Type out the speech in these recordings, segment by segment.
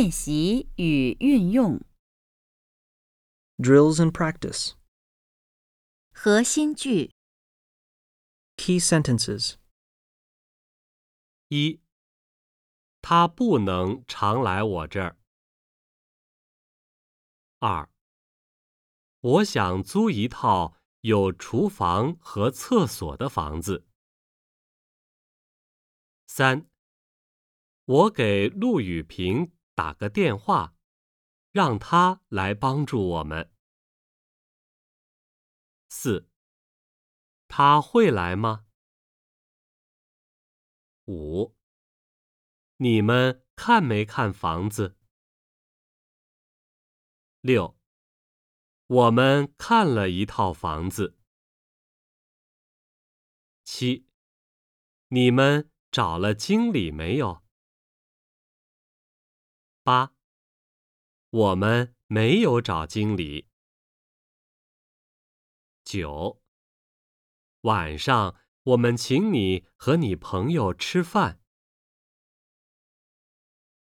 练习与运用 Drills and practice. 核心句 Key sentences. 一，他不能常来我这儿。二，我想租一套有厨房和厕所的房子。三，我给陆雨平打个电话，让他来帮助我们。四，他会来吗？五，你们看没看房子？六，我们看了一套房子。七，你们找了经理没有？八，我们没有找经理。九，晚上我们请你和你朋友吃饭。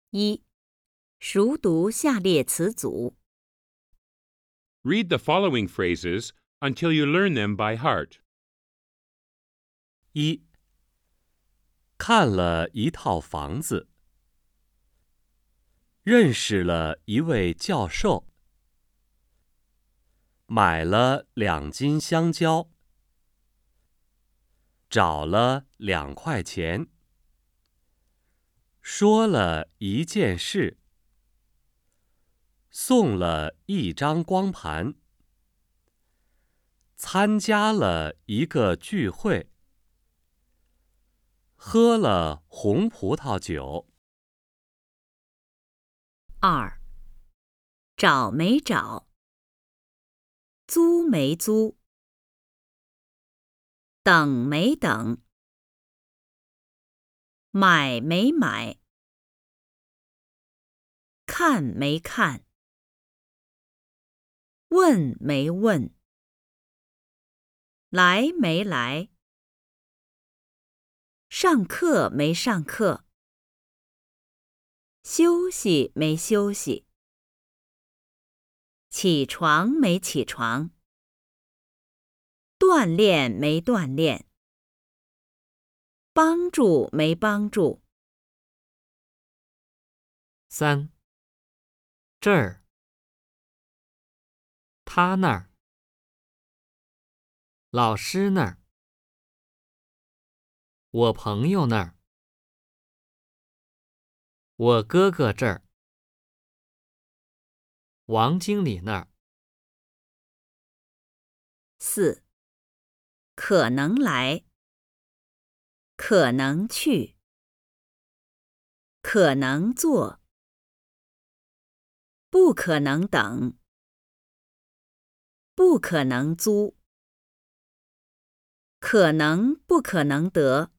一，熟读下列词组。Read the following phrases until you learn them by heart. 一，看了一套房子，认识了一位教授，买了两斤香蕉，找了两块钱，说了一件事，送了一张光盘，参加了一个聚会。喝了红葡萄酒。二，找没找？租没租？等没等？买没买？看没看？问没问？来没来？上课没上课？休息没休息？起床没起床？锻炼没锻炼？帮助没帮助？三，这儿，他那儿，老师那儿，我朋友那儿，我哥哥这儿，王经理那儿。四，可能来，可能去，可能做，不可能等，不可能租，可能不可能得。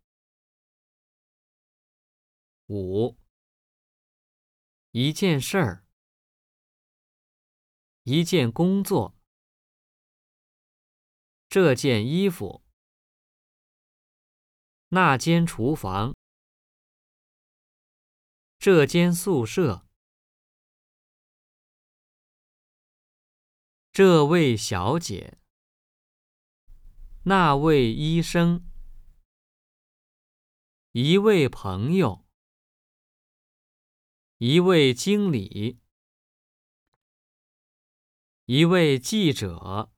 五，一件事儿，一件工作，这件衣服，那间厨房，这间宿舍，这位小姐，那位医生，一位朋友。一位经理，一位记者。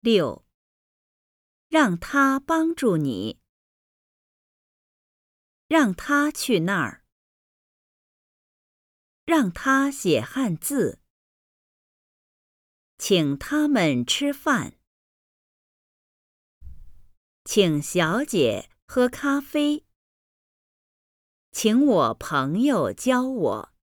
六，让他帮助你，让他去那儿，让他写汉字，请他们吃饭，请小姐喝咖啡。请我朋友教我。